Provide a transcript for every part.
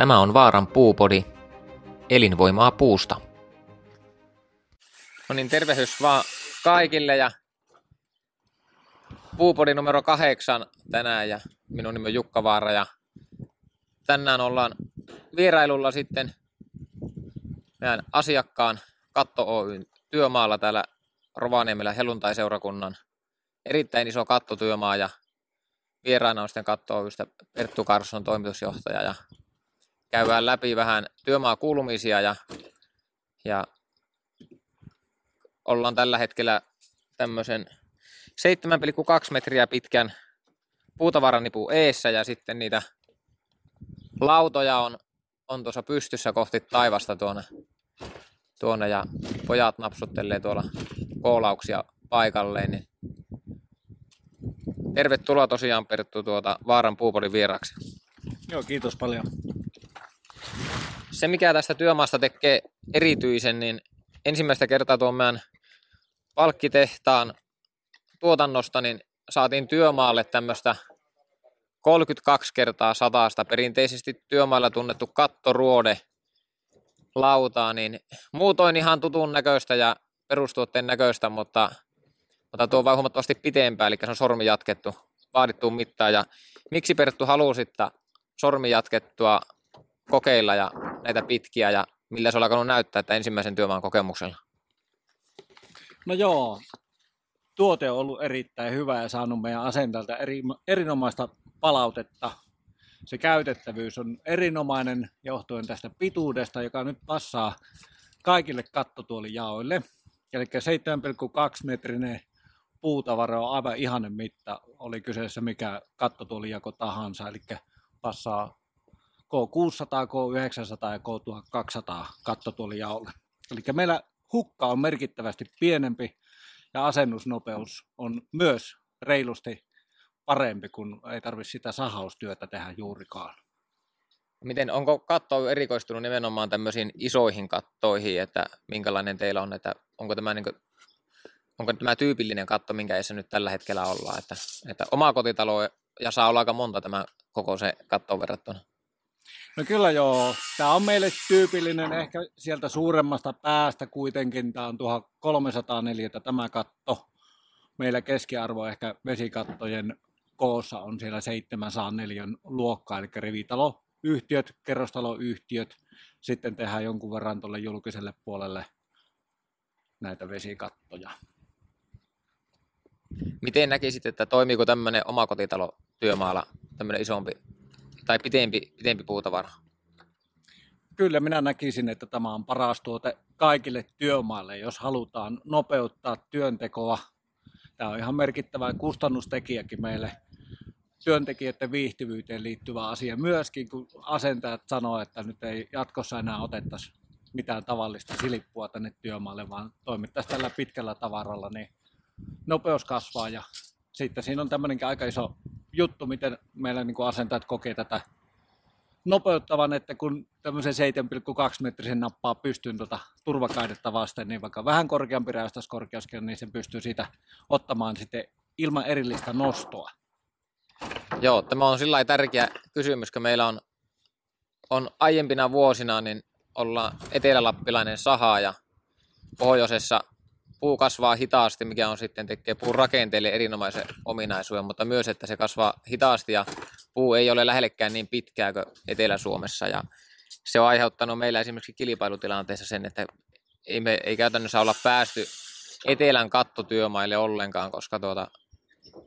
Tämä on Vaaran puupodi, elinvoimaa puusta. No niin, tervehdys vaan kaikille ja puupodi numero kahdeksan tänään ja minun nimi on Jukka Vaara ja tänään ollaan vierailulla sitten meidän asiakkaan Katto Oyn työmaalla täällä Rovaniemellä helluntai-seurakunnan erittäin iso kattotyömaa ja vieraana on sitten Katto Oystä Perttu Karsson toimitusjohtaja ja käydään läpi vähän työmaakuulumisia ja, ja ollaan tällä hetkellä tämmöisen 7,2 metriä pitkän puutavaranipu eessä ja sitten niitä lautoja on, on tuossa pystyssä kohti taivasta tuonne, tuonne ja pojat napsuttelee tuolla koolauksia paikalleen. Niin tervetuloa tosiaan Perttu tuota Vaaran puupolin vieraksi. Joo, kiitos paljon. Se mikä tästä työmaasta tekee erityisen, niin ensimmäistä kertaa tuon meidän palkkitehtaan tuotannosta, niin saatiin työmaalle tämmöistä 32 kertaa sataasta perinteisesti työmaalla tunnettu kattoruode lautaa, niin muutoin ihan tutun näköistä ja perustuotteen näköistä, mutta, mutta tuo on huomattavasti pitempää, eli se on sormi jatkettu vaadittuun mittaan. Ja miksi Perttu halusit sormi jatkettua kokeilla ja näitä pitkiä ja millä se on alkanut näyttää että ensimmäisen työmaan kokemuksella? No joo, tuote on ollut erittäin hyvä ja saanut meidän asentalta eri, erinomaista palautetta. Se käytettävyys on erinomainen johtuen tästä pituudesta, joka nyt passaa kaikille kattotuolijaoille. Eli 7,2 metrinen puutavara on aivan ihanen mitta, oli kyseessä mikä kattotuolijako tahansa, eli passaa K600, K900 ja K1200 kattotuolijaolle. Eli meillä hukka on merkittävästi pienempi ja asennusnopeus on myös reilusti parempi, kun ei tarvitse sitä sahaustyötä tehdä juurikaan. Miten, onko katto erikoistunut nimenomaan tämmöisiin isoihin kattoihin, että minkälainen teillä on, että onko tämä, niin kuin, onko tämä tyypillinen katto, minkä edessä nyt tällä hetkellä ollaan, että, että oma kotitalo ja saa olla aika monta tämä koko se katto verrattuna? No kyllä joo. Tämä on meille tyypillinen ehkä sieltä suuremmasta päästä kuitenkin. Tämä on 1304 tämä katto. Meillä keskiarvo ehkä vesikattojen koossa on siellä 704 luokkaa, eli rivitaloyhtiöt, kerrostaloyhtiöt. Sitten tehdään jonkun verran tuolle julkiselle puolelle näitä vesikattoja. Miten näkisit, että toimiiko tämmöinen omakotitalo työmaalla, tämmöinen isompi tai pitempi, pitempi puutavara? Kyllä minä näkisin, että tämä on paras tuote kaikille työmaille, jos halutaan nopeuttaa työntekoa. Tämä on ihan merkittävä kustannustekijäkin meille työntekijöiden viihtyvyyteen liittyvä asia myöskin, kun asentajat sanoo, että nyt ei jatkossa enää otettaisi mitään tavallista silippua tänne työmaalle, vaan toimittaisiin tällä pitkällä tavaralla, niin nopeus kasvaa ja sitten siinä on tämmöinenkin aika iso juttu, miten meillä niin kuin asentajat kokee tätä nopeuttavan, että kun tämmöisen 7,2 metrisen nappaa pystyyn tuota turvakaidetta vasten, niin vaikka vähän korkeampi räystäskorkeuskin, niin sen pystyy siitä ottamaan sitten ilman erillistä nostoa. Joo, tämä on sillä tärkeä kysymys, kun meillä on, on aiempina vuosina, niin ollaan etelälappilainen saha ja pohjoisessa puu kasvaa hitaasti, mikä on sitten tekee puun rakenteelle erinomaisen ominaisuuden, mutta myös, että se kasvaa hitaasti ja puu ei ole lähellekään niin pitkää kuin Etelä-Suomessa ja se on aiheuttanut meillä esimerkiksi kilpailutilanteessa sen, että ei, me, ei käytännössä olla päästy etelän kattotyömaille ollenkaan, koska tuota,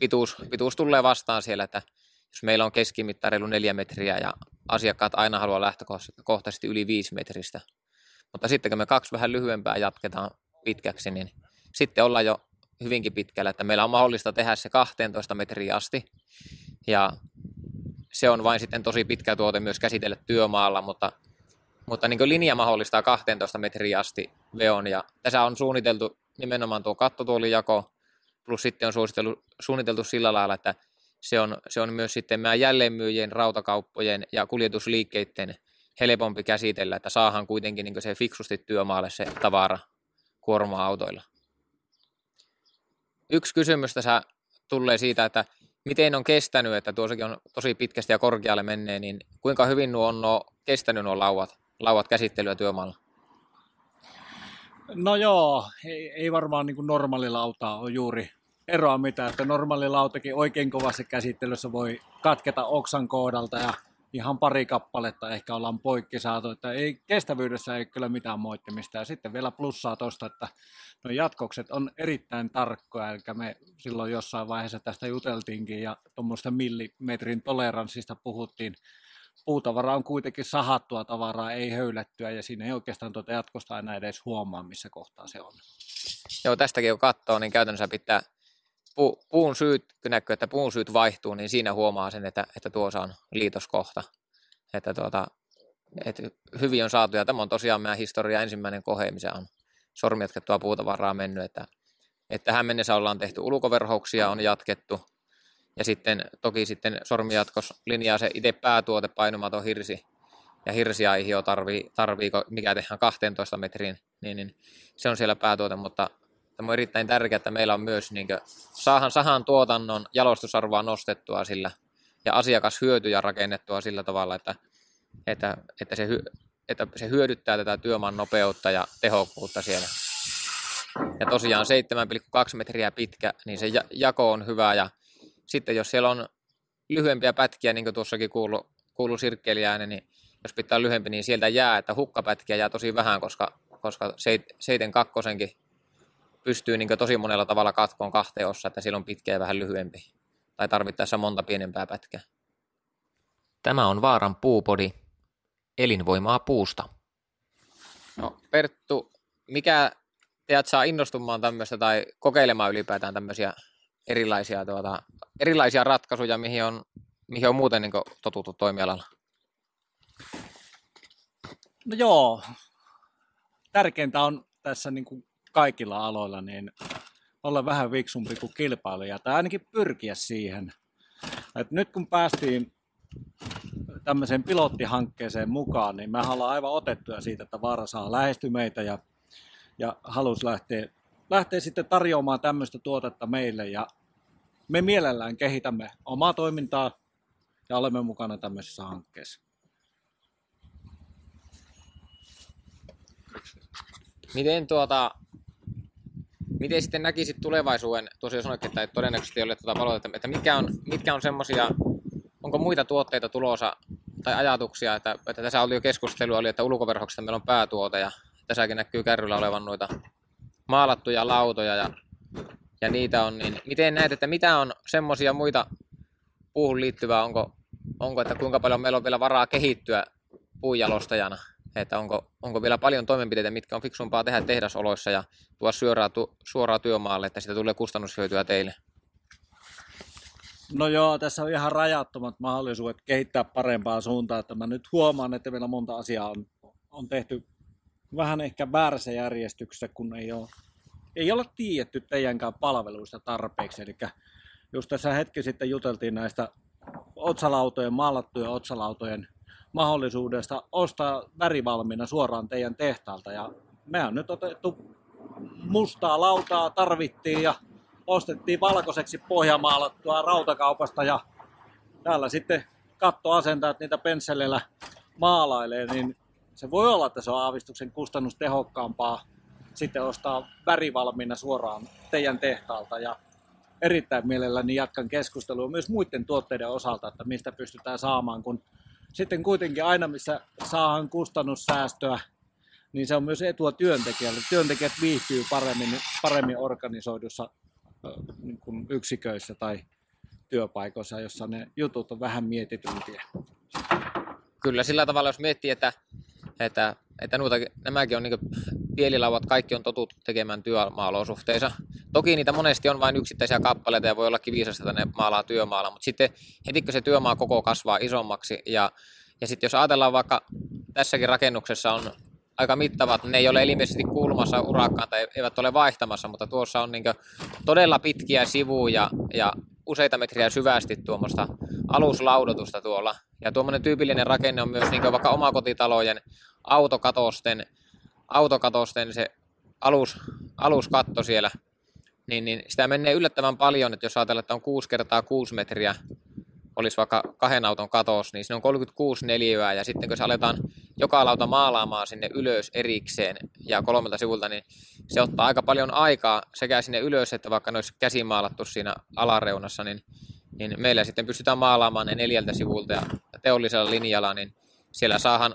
pituus, pituus tulee vastaan siellä, että jos meillä on keskimitta reilu neljä metriä ja asiakkaat aina haluaa lähtökohtaisesti yli viisi metristä. Mutta sitten kun me kaksi vähän lyhyempää jatketaan pitkäksi, niin sitten ollaan jo hyvinkin pitkällä, että meillä on mahdollista tehdä se 12 metriä asti. Ja se on vain sitten tosi pitkä tuote myös käsitellä työmaalla, mutta, mutta niin linja mahdollistaa 12 metriä asti veon. Ja tässä on suunniteltu nimenomaan tuo kattotuolijako, plus sitten on suunniteltu, suunniteltu sillä lailla, että se on, se on myös sitten meidän jälleenmyyjien, rautakauppojen ja kuljetusliikkeiden helpompi käsitellä, että saahan kuitenkin niin se fiksusti työmaalle se tavara kuorma-autoilla. Yksi kysymys tässä tulee siitä, että miten on kestänyt, että tuossakin on tosi pitkästi ja korkealle menneet, niin kuinka hyvin nuo on nuo kestänyt nuo lauat, lauat käsittelyä työmaalla? No joo, ei, ei varmaan niin kuin normaalilautaa ole juuri eroa mitään, että normaalilautakin oikein kovassa käsittelyssä voi katketa oksan kohdalta ja ihan pari kappaletta ehkä ollaan poikki saatu, että ei, kestävyydessä ei kyllä mitään moittimista. Ja sitten vielä plussaa tuosta, että no jatkokset on erittäin tarkkoja, eli me silloin jossain vaiheessa tästä juteltiinkin ja tuommoista millimetrin toleranssista puhuttiin. Puutavara on kuitenkin sahattua tavaraa, ei höylättyä, ja siinä ei oikeastaan tuota jatkosta aina edes huomaa, missä kohtaa se on. Joo, tästäkin kun katsoo, niin käytännössä pitää pu, puun syyt, kun näkyy, että puun syyt vaihtuu, niin siinä huomaa sen, että, että tuossa on liitoskohta. Että tuota, että hyvin on saatu, ja tämä on tosiaan meidän historia. Ensimmäinen kohe, missä on sormijatkettua puutavaraa mennyt, että, että tähän mennessä ollaan tehty ulkoverhouksia, on jatkettu, ja sitten toki sitten sormijatkos linjaa se itse päätuote painumaton hirsi, ja hirsiaihio tarvii, tarvii, mikä tehdään 12 metriin, niin, niin se on siellä päätuote, mutta Tämä on erittäin tärkeää, että meillä on myös niin saahan sahan tuotannon jalostusarvoa nostettua sillä ja asiakashyötyjä rakennettua sillä tavalla, että, että, että, se, että se hyödyttää tätä työmaan nopeutta ja tehokkuutta siellä. Ja tosiaan 7,2 metriä pitkä, niin se jako on hyvä ja sitten jos siellä on lyhyempiä pätkiä, niin kuin tuossakin kuuluu, kuuluu sirkkeliäinen, niin jos pitää lyhempi, niin sieltä jää, että hukkapätkiä jää tosi vähän, koska, koska 7,2 pystyy niin tosi monella tavalla katkoon kahteen ossa, että siellä on pitkä ja vähän lyhyempi. Tai tarvittaessa monta pienempää pätkää. Tämä on Vaaran puupodi. Elinvoimaa puusta. No Perttu, mikä teidät saa innostumaan tämmöistä tai kokeilemaan ylipäätään tämmöisiä erilaisia, tuota, erilaisia ratkaisuja, mihin on, mihin on muuten niin totuttu toimialalla? No joo, tärkeintä on tässä niin kuin kaikilla aloilla niin olla vähän viksumpi kuin kilpailija, tai ainakin pyrkiä siihen. Et nyt kun päästiin tämmöiseen pilottihankkeeseen mukaan, niin me ollaan aivan otettuja siitä, että Vaara saa lähesty meitä ja, ja halusi lähteä, lähteä sitten tarjoamaan tämmöistä tuotetta meille. Ja me mielellään kehitämme omaa toimintaa ja olemme mukana tämmöisessä hankkeessa. Miten tuota, Miten sitten näkisit tulevaisuuden, tosiaan sanoit, että todennäköisesti ei ole tuota palautetta, että mitkä on, mitkä on semmoisia, onko muita tuotteita tulossa tai ajatuksia, että, että tässä oli jo keskustelu, oli, että ulkoverhoksesta meillä on päätuote ja tässäkin näkyy kärryllä olevan noita maalattuja lautoja ja, ja niitä on, niin miten näet, että mitä on semmoisia muita puuhun liittyvää, onko, onko, että kuinka paljon meillä on vielä varaa kehittyä puunjalostajana? Että onko, onko vielä paljon toimenpiteitä, mitkä on fiksumpaa tehdä tehdasoloissa ja tuoda suoraan, tu, suoraan työmaalle, että siitä tulee kustannushyötyä teille? No joo, tässä on ihan rajattomat mahdollisuudet kehittää parempaa suuntaan, että mä nyt huomaan, että vielä monta asiaa on, on tehty vähän ehkä väärässä järjestyksessä, kun ei ole, ei ole tiedetty teidänkään palveluista tarpeeksi. Eli just tässä hetki sitten juteltiin näistä otsalautojen, maalattujen otsalautojen mahdollisuudesta ostaa värivalmiina suoraan teidän tehtaalta. Ja me on nyt otettu mustaa lautaa tarvittiin ja ostettiin valkoiseksi pohjamaalattua rautakaupasta ja täällä sitten kattoasentajat niitä pensseleillä maalailee, niin se voi olla, että se on aavistuksen kustannustehokkaampaa sitten ostaa värivalmiina suoraan teidän tehtaalta ja erittäin mielelläni jatkan keskustelua myös muiden tuotteiden osalta, että mistä pystytään saamaan, kun sitten kuitenkin aina, missä saadaan kustannussäästöä, niin se on myös etua työntekijälle. Työntekijät viihtyy paremmin, paremmin organisoidussa niin kuin yksiköissä tai työpaikoissa, jossa ne jutut on vähän mietitympiä. Kyllä sillä tavalla, jos miettii, että, että, että nuuta, nämäkin on niin pielilauvat, kaikki on totuttu tekemään työmaalosuhteissa. Toki niitä monesti on vain yksittäisiä kappaleita ja voi ollakin viisasta, että ne maalaa työmaalla, mutta sitten heti kun se työmaa koko kasvaa isommaksi ja, ja sitten jos ajatellaan vaikka tässäkin rakennuksessa on aika mittavat, ne ei ole ilmeisesti kuulumassa urakkaan tai eivät ole vaihtamassa, mutta tuossa on niin todella pitkiä sivuja ja useita metriä syvästi tuommoista aluslaudotusta tuolla. Ja tuommoinen tyypillinen rakenne on myös niin vaikka omakotitalojen autokatosten, autokatosten se alus, aluskatto siellä niin, niin sitä menee yllättävän paljon, että jos ajatellaan, että on 6 kertaa 6 metriä olisi vaikka kahden auton katos, niin siinä on 36 neliöä ja sitten kun se aletaan joka lauta maalaamaan sinne ylös erikseen ja kolmelta sivulta, niin se ottaa aika paljon aikaa sekä sinne ylös, että vaikka ne olisi käsimaalattu siinä alareunassa, niin, niin meillä sitten pystytään maalaamaan ne neljältä sivulta ja teollisella linjalla, niin siellä saahan,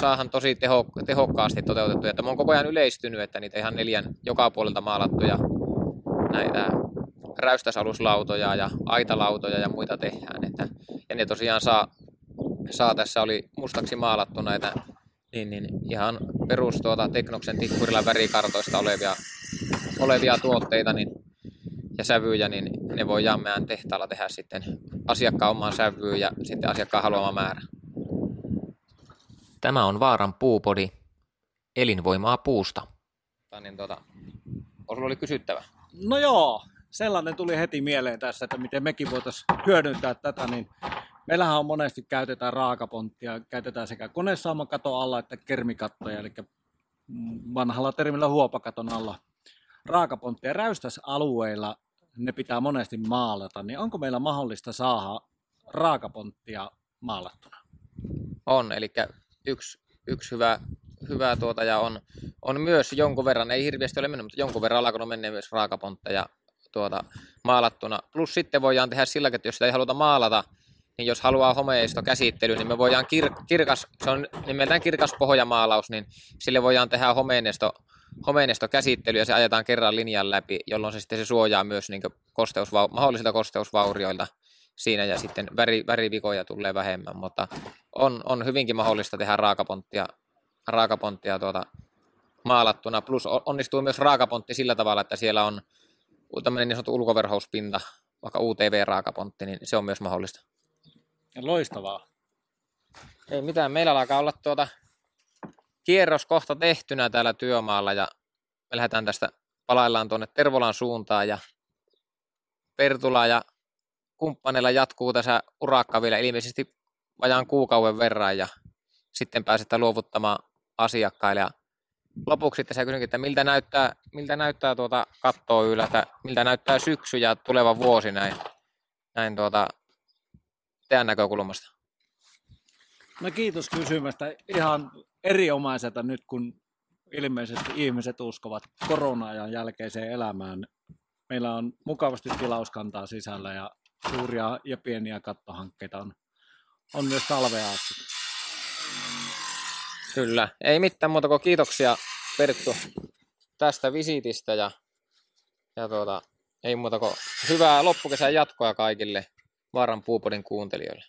saahan tosi teho, tehokkaasti toteutettu. Ja tämä on koko ajan yleistynyt, että niitä ihan neljän joka puolelta maalattuja näitä räystäsaluslautoja ja aitalautoja ja muita tehdään. Että, ja ne tosiaan saa, saa, tässä oli mustaksi maalattu näitä niin, niin ihan perus tuota Teknoksen tikkurilla värikartoista olevia, olevia tuotteita niin, ja sävyjä, niin ne voi meidän tehtaalla tehdä sitten asiakkaan omaan sävyyn ja sitten asiakkaan haluama määrä. Tämä on Vaaran puupodi, elinvoimaa puusta. Niin tuota, Osulla oli kysyttävä. No joo, sellainen tuli heti mieleen tässä, että miten mekin voitaisiin hyödyntää tätä, niin meillähän on monesti käytetään raakaponttia, käytetään sekä konesaamakatoa alla että kermikattoja, eli vanhalla termillä huopakaton alla raakaponttia räystäsalueilla ne pitää monesti maalata, niin onko meillä mahdollista saada raakaponttia maalattuna? On, eli yksi, yksi hyvä, hyvä tuota ja on, on myös jonkun verran, ei hirveästi ole mennyt, mutta jonkun verran alkanut menee myös raakapontteja tuota, maalattuna. Plus sitten voidaan tehdä sillä että jos sitä ei haluta maalata, niin jos haluaa homeisto käsittely, niin me voidaan kir- kirkas, se on nimeltään kirkas pohjamaalaus, niin sille voidaan tehdä homeinesto, homeinesto käsittely ja se ajetaan kerran linjan läpi, jolloin se sitten se suojaa myös niin kosteusvau- mahdollisilta kosteusvaurioilta siinä ja sitten väri, värivikoja tulee vähemmän, mutta on, on hyvinkin mahdollista tehdä raakaponttia, raakaponttia tuota, maalattuna, plus onnistuu myös raakapontti sillä tavalla, että siellä on tämmöinen niin sanottu ulkoverhouspinta, vaikka UTV-raakapontti, niin se on myös mahdollista. Loistavaa. Ei mitään, meillä alkaa olla tuota kierros kohta tehtynä täällä työmaalla ja me lähdetään tästä, palaillaan tuonne Tervolan suuntaan ja Pertula ja kumppaneilla jatkuu tässä urakka vielä ilmeisesti vajaan kuukauden verran ja sitten pääsetään luovuttamaan asiakkaille. Ja lopuksi tässä kysynkin, että miltä näyttää, miltä näyttää tuota kattoa ylältä, miltä näyttää syksy ja tuleva vuosi näin, näin tuota, teidän näkökulmasta? No kiitos kysymästä. Ihan eriomaiselta nyt, kun ilmeisesti ihmiset uskovat korona-ajan jälkeiseen elämään. Meillä on mukavasti tilauskantaa sisällä ja suuria ja pieniä kattohankkeita on, on myös talvea. Kyllä, ei mitään muuta kuin kiitoksia Perttu tästä visiitistä ja, ja tuota, ei muuta kuin hyvää loppukesän jatkoa kaikille Vaaran puupodin kuuntelijoille.